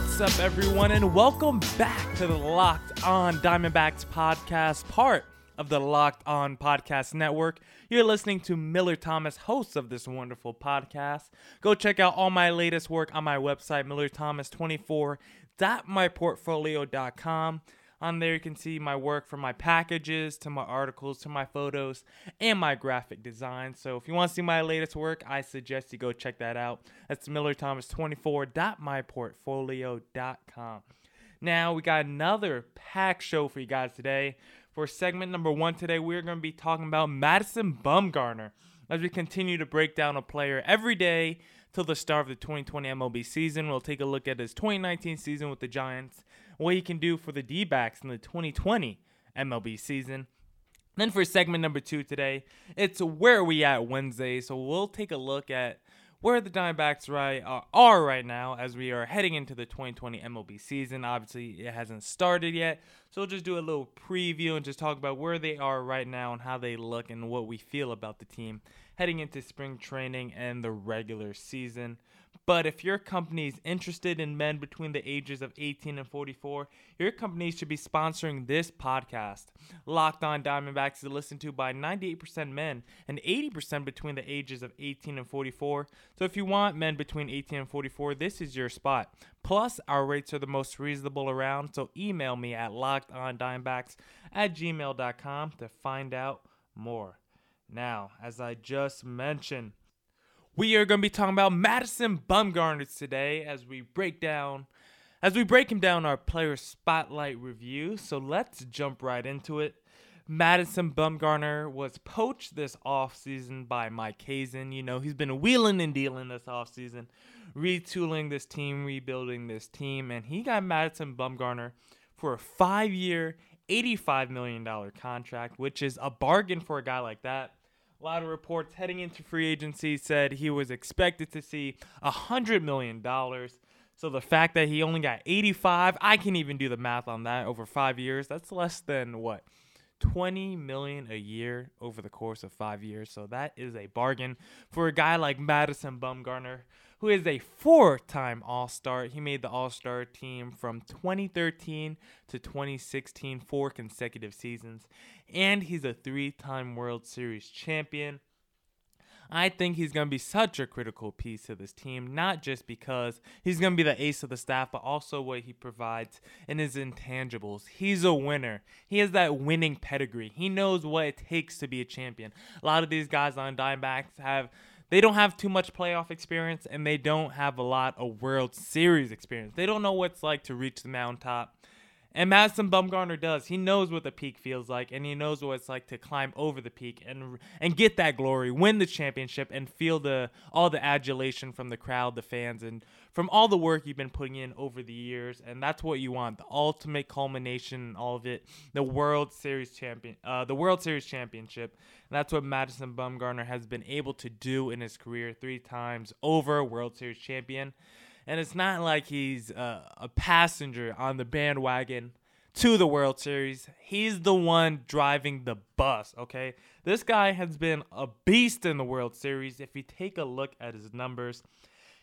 What's up, everyone, and welcome back to the Locked On Diamondbacks podcast, part of the Locked On Podcast Network. You're listening to Miller Thomas, host of this wonderful podcast. Go check out all my latest work on my website, millerthomas24.myportfolio.com. On there, you can see my work from my packages to my articles to my photos and my graphic design. So if you want to see my latest work, I suggest you go check that out. That's millerthomas24.myportfolio.com. Now, we got another packed show for you guys today. For segment number one today, we're going to be talking about Madison Bumgarner as we continue to break down a player every day till the start of the 2020 MLB season. We'll take a look at his 2019 season with the Giants what he can do for the D backs in the 2020 MLB season. Then for segment number two today, it's where we at Wednesday. So we'll take a look at where the Diamondbacks right are right now as we are heading into the 2020 MLB season. Obviously, it hasn't started yet, so we'll just do a little preview and just talk about where they are right now and how they look and what we feel about the team heading into spring training and the regular season. But if your company is interested in men between the ages of 18 and 44, your company should be sponsoring this podcast. Locked On Diamondbacks is listened to by 98% men and 80% between the ages of 18 and 44. So if you want men between 18 and 44, this is your spot. Plus, our rates are the most reasonable around, so email me at lockedondiamondbacks at gmail.com to find out more. Now, as I just mentioned, we are going to be talking about Madison Bumgarner today as we break down as we break him down our player spotlight review. So let's jump right into it. Madison Bumgarner was poached this offseason by Mike Hazen. You know, he's been wheeling and dealing this offseason, retooling this team, rebuilding this team, and he got Madison Bumgarner for a five year, $85 million contract, which is a bargain for a guy like that. A lot of reports heading into free agency said he was expected to see $100 million. So the fact that he only got 85, I can even do the math on that over 5 years. That's less than what? 20 million a year over the course of 5 years. So that is a bargain for a guy like Madison Bumgarner who is a four time All Star. He made the All Star team from 2013 to 2016, four consecutive seasons. And he's a three time World Series champion. I think he's going to be such a critical piece to this team, not just because he's going to be the ace of the staff, but also what he provides in his intangibles. He's a winner. He has that winning pedigree. He knows what it takes to be a champion. A lot of these guys on Diamondbacks have they don't have too much playoff experience and they don't have a lot of World Series experience. They don't know what it's like to reach the mountaintop. And Madison Bumgarner does. He knows what the peak feels like, and he knows what it's like to climb over the peak and and get that glory, win the championship, and feel the all the adulation from the crowd, the fans, and from all the work you've been putting in over the years. And that's what you want—the ultimate culmination, all of it, the World Series champion, uh, the World Series championship. And that's what Madison Bumgarner has been able to do in his career, three times over World Series champion and it's not like he's uh, a passenger on the bandwagon to the World Series. He's the one driving the bus, okay? This guy has been a beast in the World Series. If you take a look at his numbers,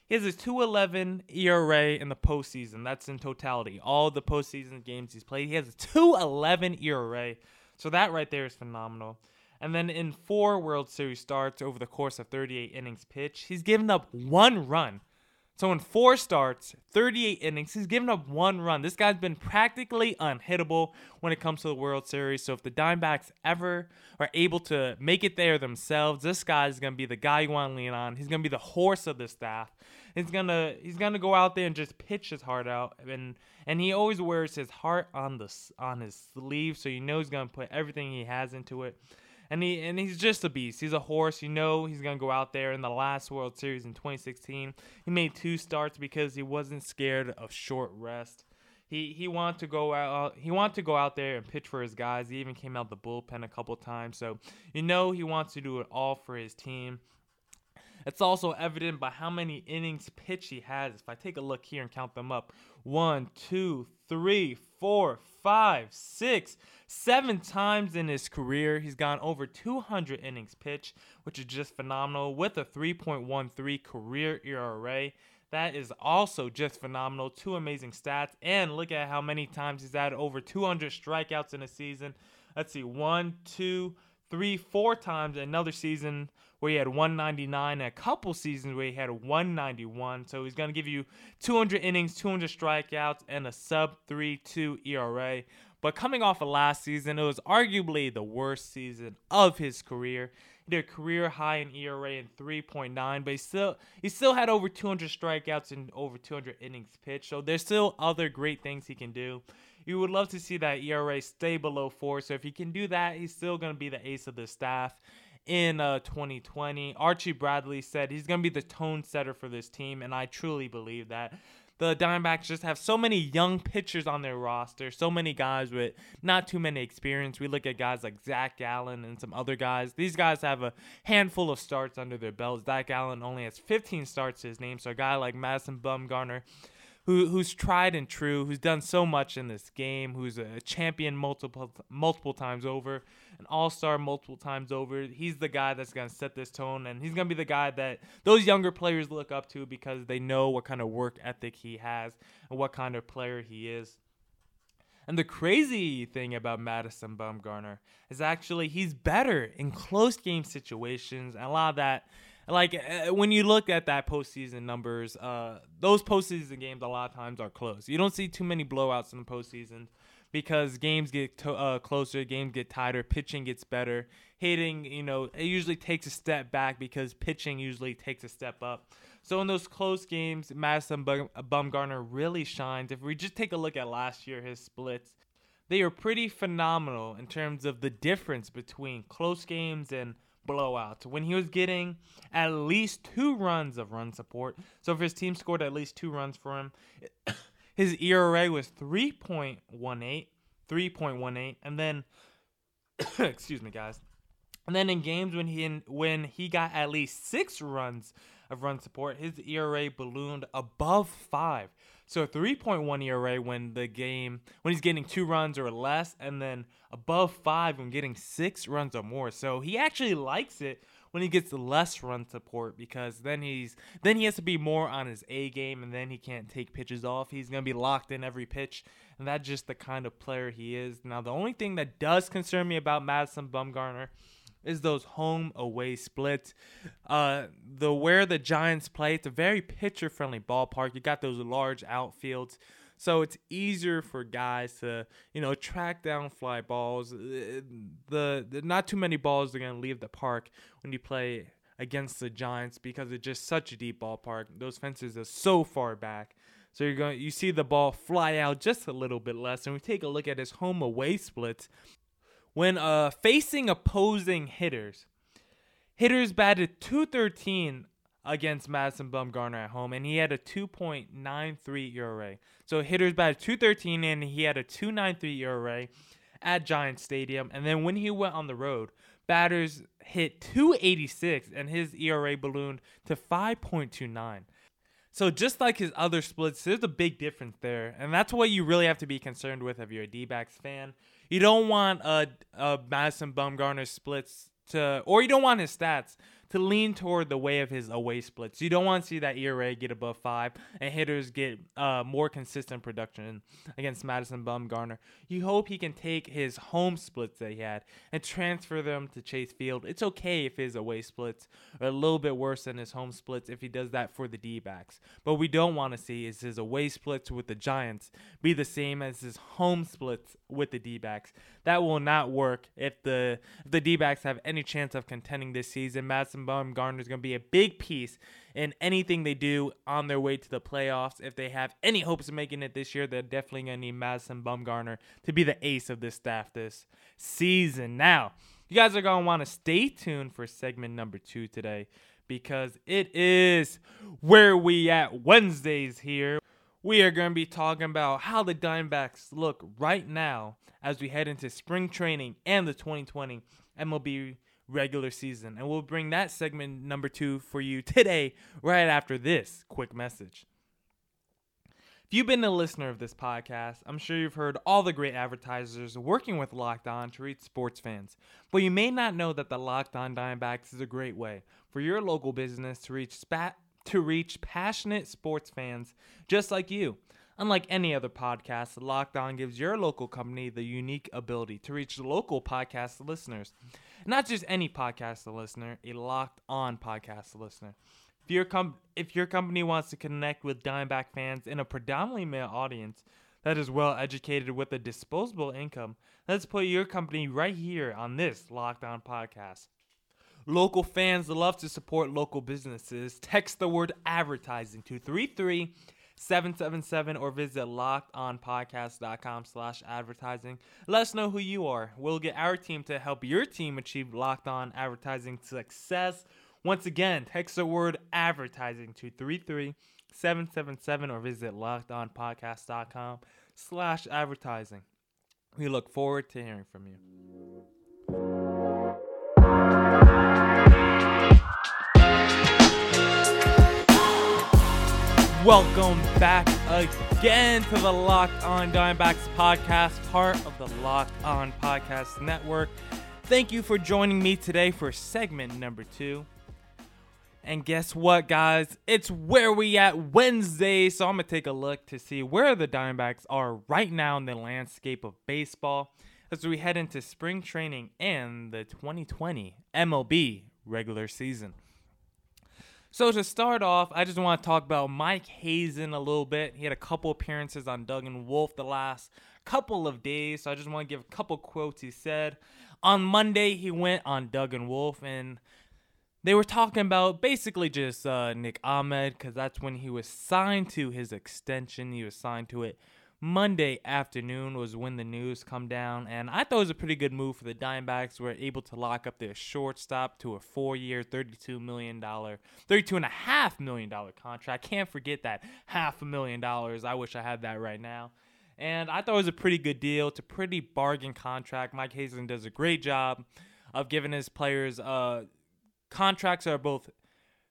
he has a 211 ERA in the postseason. That's in totality. All the postseason games he's played, he has a 211 ERA. So that right there is phenomenal. And then in four World Series starts over the course of 38 innings pitched, he's given up one run. So in four starts, 38 innings, he's given up one run. This guy's been practically unhittable when it comes to the World Series. So if the Diamondbacks ever are able to make it there themselves, this guy's gonna be the guy you want to lean on. He's gonna be the horse of the staff. He's gonna he's gonna go out there and just pitch his heart out, and and he always wears his heart on the on his sleeve, so you know he's gonna put everything he has into it and he and he's just a beast. He's a horse. You know he's gonna go out there in the last World Series in 2016. He made two starts because he wasn't scared of short rest. He he wanted to go out. Uh, he wanted to go out there and pitch for his guys. He even came out the bullpen a couple times. So you know he wants to do it all for his team. It's also evident by how many innings pitch he has. If I take a look here and count them up one, two, three, four, five, six, seven times in his career, he's gone over 200 innings pitched, which is just phenomenal with a 3.13 career ERA. That is also just phenomenal. Two amazing stats. And look at how many times he's had over 200 strikeouts in a season. Let's see, one, two, three, four times. Another season where he had 199, a couple seasons where he had 191. So he's going to give you 200 innings, 200 strikeouts, and a sub 3.2 ERA. But coming off of last season, it was arguably the worst season of his career. He did a career high in ERA in 3.9, but he still he still had over 200 strikeouts and over 200 innings pitched. So there's still other great things he can do. You would love to see that ERA stay below four. So if he can do that, he's still going to be the ace of the staff in uh, 2020. Archie Bradley said he's going to be the tone setter for this team, and I truly believe that. The Diamondbacks just have so many young pitchers on their roster, so many guys with not too many experience. We look at guys like Zach Gallen and some other guys. These guys have a handful of starts under their belts. Zach Gallen only has 15 starts to his name, so a guy like Madison Bumgarner who who's tried and true, who's done so much in this game, who's a champion multiple multiple times over, an all-star multiple times over. He's the guy that's going to set this tone and he's going to be the guy that those younger players look up to because they know what kind of work ethic he has and what kind of player he is. And the crazy thing about Madison Bumgarner is actually he's better in close game situations and a lot of that like uh, when you look at that postseason numbers, uh, those postseason games a lot of times are close. You don't see too many blowouts in the postseason because games get to, uh, closer, games get tighter, pitching gets better. Hitting, you know, it usually takes a step back because pitching usually takes a step up. So in those close games, Madison Bumgarner really shines. If we just take a look at last year, his splits, they are pretty phenomenal in terms of the difference between close games and blowouts when he was getting at least two runs of run support. So if his team scored at least two runs for him, his ERA was 3.18, 3.18, and then excuse me, guys. And then in games when he when he got at least six runs of run support, his ERA ballooned above five. So 3.1 ERA when the game when he's getting two runs or less, and then above five when getting six runs or more. So he actually likes it when he gets less run support because then he's then he has to be more on his A game and then he can't take pitches off. He's gonna be locked in every pitch, and that's just the kind of player he is. Now the only thing that does concern me about Madison Bumgarner is those home away splits. Uh, the where the Giants play, it's a very pitcher friendly ballpark. You got those large outfields. So it's easier for guys to, you know, track down fly balls. Uh, the, the not too many balls are going to leave the park when you play against the Giants because it's just such a deep ballpark. Those fences are so far back. So you're going you see the ball fly out just a little bit less. And we take a look at his home away splits when uh, facing opposing hitters. Hitters batted 213 against Madison Bumgarner at home, and he had a 2.93 ERA. So hitters batted 213, and he had a 2.93 ERA at Giant Stadium. And then when he went on the road, batters hit 286, and his ERA ballooned to 5.29. So just like his other splits, there's a big difference there, and that's what you really have to be concerned with if you're a D-backs fan. You don't want a, a Madison Bumgarner splits to, or you don't want his stats to lean toward the way of his away splits. You don't want to see that ERA get above five and hitters get uh, more consistent production against Madison Bumgarner. You hope he can take his home splits that he had and transfer them to Chase Field. It's okay if his away splits are a little bit worse than his home splits if he does that for the D backs. But we don't want to see is his away splits with the Giants be the same as his home splits with the D backs. That will not work if the if the D backs have any chance of contending this season. Madison Bumgarner is going to be a big piece in anything they do on their way to the playoffs. If they have any hopes of making it this year, they're definitely going to need Madison Bumgarner to be the ace of this staff this season. Now, you guys are going to want to stay tuned for segment number two today because it is where we at Wednesdays here. We are going to be talking about how the Diamondbacks look right now as we head into spring training and the 2020 MLB regular season. And we'll bring that segment number two for you today, right after this quick message. If you've been a listener of this podcast, I'm sure you've heard all the great advertisers working with Locked On to reach sports fans. But you may not know that the Locked On Diamondbacks is a great way for your local business to reach to reach passionate sports fans just like you. Unlike any other podcast, Locked On gives your local company the unique ability to reach local podcast listeners. Not just any podcast listener, a Locked On podcast listener. If your, com- if your company wants to connect with Diamondback fans in a predominantly male audience that is well educated with a disposable income, let's put your company right here on this Locked On podcast. Local fans love to support local businesses. Text the word advertising to 33 777 or visit lockedonpodcast.com slash advertising. Let us know who you are. We'll get our team to help your team achieve locked on advertising success. Once again, text the word advertising to 33 777 or visit lockedonpodcast.com slash advertising. We look forward to hearing from you. Welcome back again to the Locked On Diamondbacks podcast, part of the Locked On Podcast Network. Thank you for joining me today for segment number two. And guess what, guys? It's where we at Wednesday. So I'm gonna take a look to see where the Diamondbacks are right now in the landscape of baseball as we head into spring training and the 2020 MLB regular season. So to start off, I just want to talk about Mike Hazen a little bit. He had a couple appearances on Doug and Wolf the last couple of days, so I just want to give a couple quotes he said. On Monday, he went on Doug and Wolf, and they were talking about basically just uh, Nick Ahmed because that's when he was signed to his extension. He was signed to it Monday afternoon was when the news come down, and I thought it was a pretty good move for the Diamondbacks. Were able to lock up their shortstop to a four-year, thirty-two million dollar, thirty-two and a half million dollar contract. Can't forget that half a million dollars. I wish I had that right now. And I thought it was a pretty good deal. It's a pretty bargain contract. Mike Hazen does a great job of giving his players uh, contracts that are both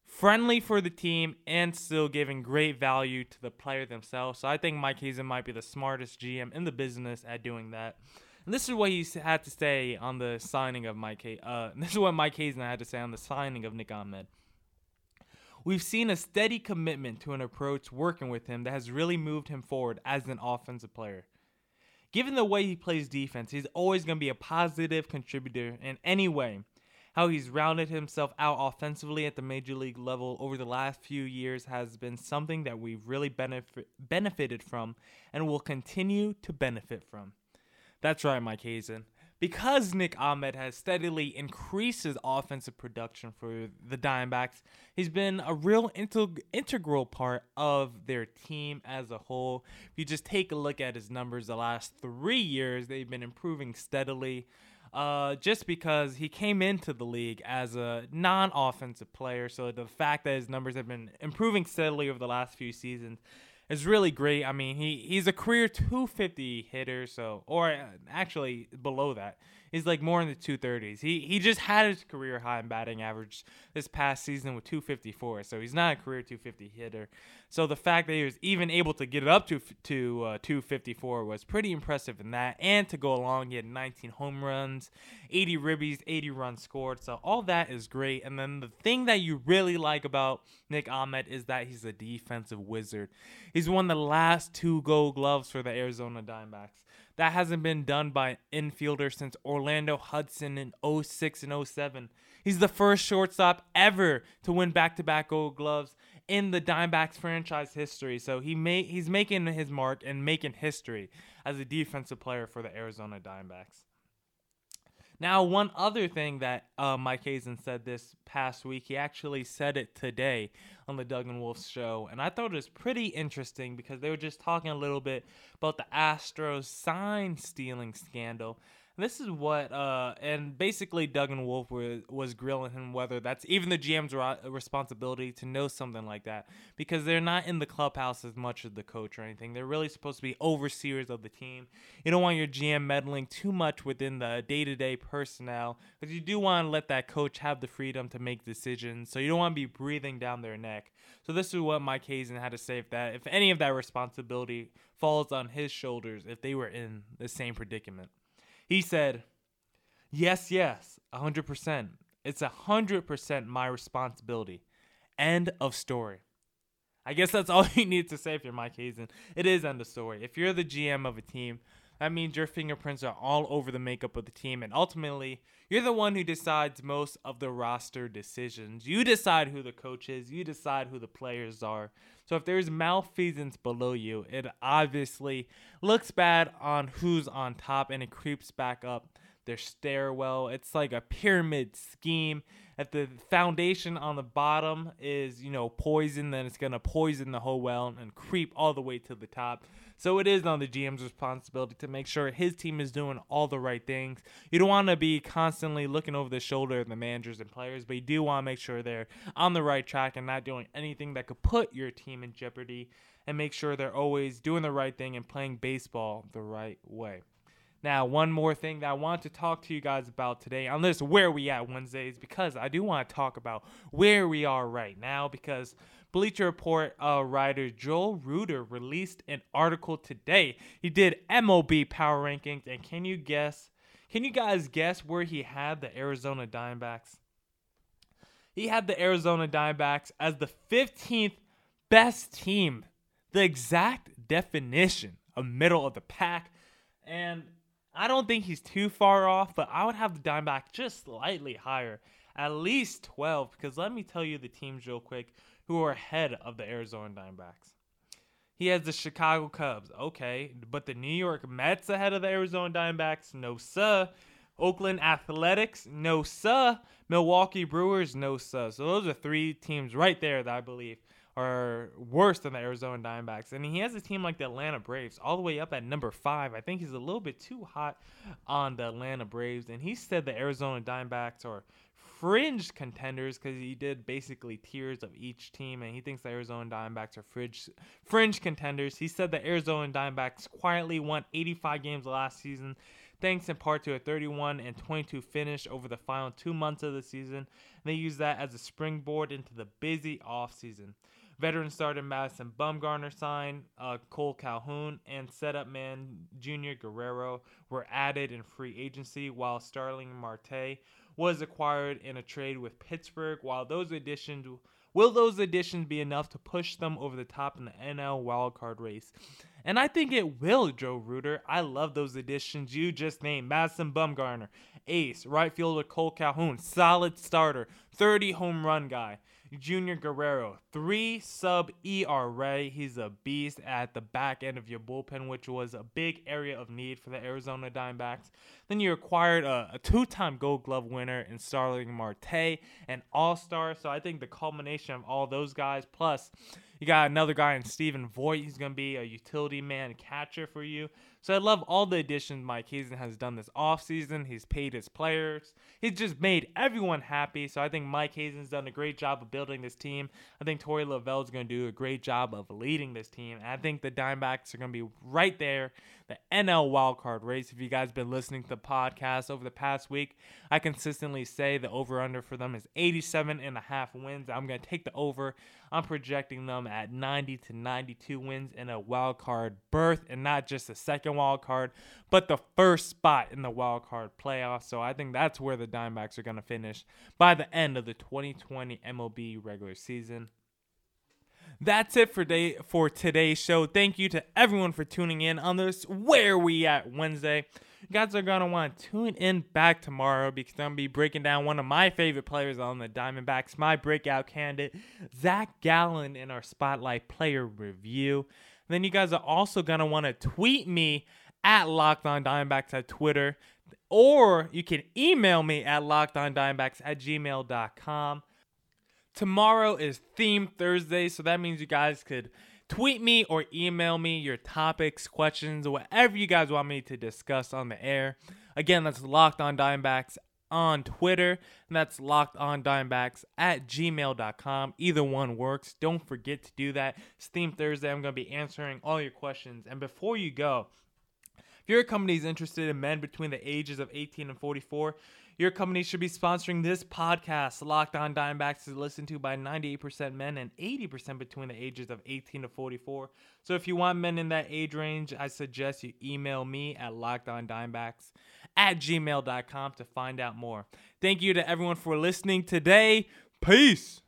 friendly for the team and still giving great value to the player themselves. So I think Mike Hazen might be the smartest GM in the business at doing that. And this is what he had to say on the signing of Mike. Uh, this is what Mike Hazen had to say on the signing of Nick Ahmed. We've seen a steady commitment to an approach working with him that has really moved him forward as an offensive player. Given the way he plays defense, he's always going to be a positive contributor in any way how he's rounded himself out offensively at the major league level over the last few years has been something that we've really benefit, benefited from and will continue to benefit from. That's right, Mike Hazen. Because Nick Ahmed has steadily increased his offensive production for the Diamondbacks, he's been a real integ- integral part of their team as a whole. If you just take a look at his numbers the last three years, they've been improving steadily uh, just because he came into the league as a non offensive player. So the fact that his numbers have been improving steadily over the last few seasons is really great. I mean, he, he's a career 250 hitter, so, or uh, actually below that. He's like more in the 230s. He he just had his career high in batting average this past season with 254. So he's not a career 250 hitter. So the fact that he was even able to get it up to to uh, 254 was pretty impressive in that. And to go along, he had 19 home runs, 80 ribbies, 80 runs scored. So all that is great. And then the thing that you really like about Nick Ahmed is that he's a defensive wizard. He's won the last two Gold Gloves for the Arizona Diamondbacks. That hasn't been done by an infielder since Orlando Hudson in 06 and 07. He's the first shortstop ever to win back-to-back Gold Gloves in the Diamondbacks franchise history. So he may he's making his mark and making history as a defensive player for the Arizona Diamondbacks. Now, one other thing that uh, Mike Hazen said this past week, he actually said it today on the Doug and Wolf show, and I thought it was pretty interesting because they were just talking a little bit about the Astros sign stealing scandal this is what, uh, and basically Doug and Wolf was, was grilling him whether that's even the GM's responsibility to know something like that because they're not in the clubhouse as much as the coach or anything. They're really supposed to be overseers of the team. You don't want your GM meddling too much within the day to day personnel because you do want to let that coach have the freedom to make decisions. So you don't want to be breathing down their neck. So this is what Mike Hazen had to say if that if any of that responsibility falls on his shoulders if they were in the same predicament. He said, Yes, yes, 100%. It's 100% my responsibility. End of story. I guess that's all you need to say if you're Mike Hazen. It is end of story. If you're the GM of a team, that means your fingerprints are all over the makeup of the team, and ultimately, you're the one who decides most of the roster decisions. You decide who the coach is, you decide who the players are. So if there's malfeasance below you, it obviously looks bad on who's on top and it creeps back up their stairwell. It's like a pyramid scheme. If the foundation on the bottom is, you know, poison, then it's going to poison the whole well and creep all the way to the top. So it is on the GM's responsibility to make sure his team is doing all the right things. You don't want to be constantly looking over the shoulder of the managers and players, but you do want to make sure they're on the right track and not doing anything that could put your team in jeopardy and make sure they're always doing the right thing and playing baseball the right way. Now, one more thing that I want to talk to you guys about today on this Where We At Wednesdays, because I do want to talk about where we are right now, because Bleacher Report uh, writer Joel Reuter released an article today. He did MLB power rankings, and can you guess? Can you guys guess where he had the Arizona Diamondbacks? He had the Arizona Diamondbacks as the 15th best team, the exact definition of middle of the pack. And I don't think he's too far off, but I would have the Diamondbacks just slightly higher, at least 12, because let me tell you the teams real quick who are ahead of the Arizona Diamondbacks. He has the Chicago Cubs, okay, but the New York Mets ahead of the Arizona Diamondbacks, no sir. Oakland Athletics, no sir. Milwaukee Brewers, no sir. So those are three teams right there that I believe are worse than the Arizona Diamondbacks. And he has a team like the Atlanta Braves all the way up at number five. I think he's a little bit too hot on the Atlanta Braves. And he said the Arizona Diamondbacks are fringe contenders because he did basically tiers of each team, and he thinks the Arizona Diamondbacks are fringe fringe contenders. He said the Arizona Diamondbacks quietly won 85 games last season, thanks in part to a 31 and 22 finish over the final two months of the season. And they use that as a springboard into the busy offseason. Veteran starter Madison Bumgarner signed, uh, Cole Calhoun and setup man Junior Guerrero were added in free agency, while Starling Marte was acquired in a trade with Pittsburgh. While those additions will those additions be enough to push them over the top in the NL wildcard race? And I think it will, Joe Reuter. I love those additions you just named. Madison Bumgarner, ace, right fielder Cole Calhoun, solid starter, 30 home run guy. Junior Guerrero, three sub ERA. He's a beast at the back end of your bullpen, which was a big area of need for the Arizona Diamondbacks. Then you acquired a, a two time gold glove winner in Starling Marte, an all star. So I think the culmination of all those guys, plus you got another guy in Stephen Vogt. He's going to be a utility man catcher for you. So I love all the additions Mike Hazen has done this offseason. He's paid his players. He's just made everyone happy. So I think Mike Hazen's done a great job of building this team. I think Torey Lovullo is going to do a great job of leading this team. And I think the Diamondbacks are going to be right there, the NL wildcard race. If you guys been listening to the podcast over the past week, I consistently say the over under for them is 87 and a half wins. I'm going to take the over. I'm projecting them at 90 to 92 wins in a wild card berth, and not just a second wild card, but the first spot in the wild card playoffs. So I think that's where the Diamondbacks are going to finish by the end of the 2020 MLB regular season. That's it for day for today's show. Thank you to everyone for tuning in on this Where We At Wednesday. You guys are gonna want to tune in back tomorrow because I'm gonna be breaking down one of my favorite players on the Diamondbacks, my breakout candidate, Zach Gallen, in our Spotlight Player Review. And then you guys are also gonna want to tweet me at Locked On Diamondbacks at Twitter, or you can email me at lockedondiamondbacks at gmail.com. Tomorrow is Theme Thursday, so that means you guys could tweet me or email me your topics, questions, whatever you guys want me to discuss on the air. Again, that's Locked On Diamondbacks on Twitter, and that's Locked On Diamondbacks at gmail.com. Either one works. Don't forget to do that. It's Theme Thursday. I'm going to be answering all your questions. And before you go, if your company is interested in men between the ages of 18 and 44, your company should be sponsoring this podcast. Locked On Diamondbacks is listened to by 98% men and 80% between the ages of 18 to 44. So if you want men in that age range, I suggest you email me at lockedondiamondbacks at gmail.com to find out more. Thank you to everyone for listening today. Peace.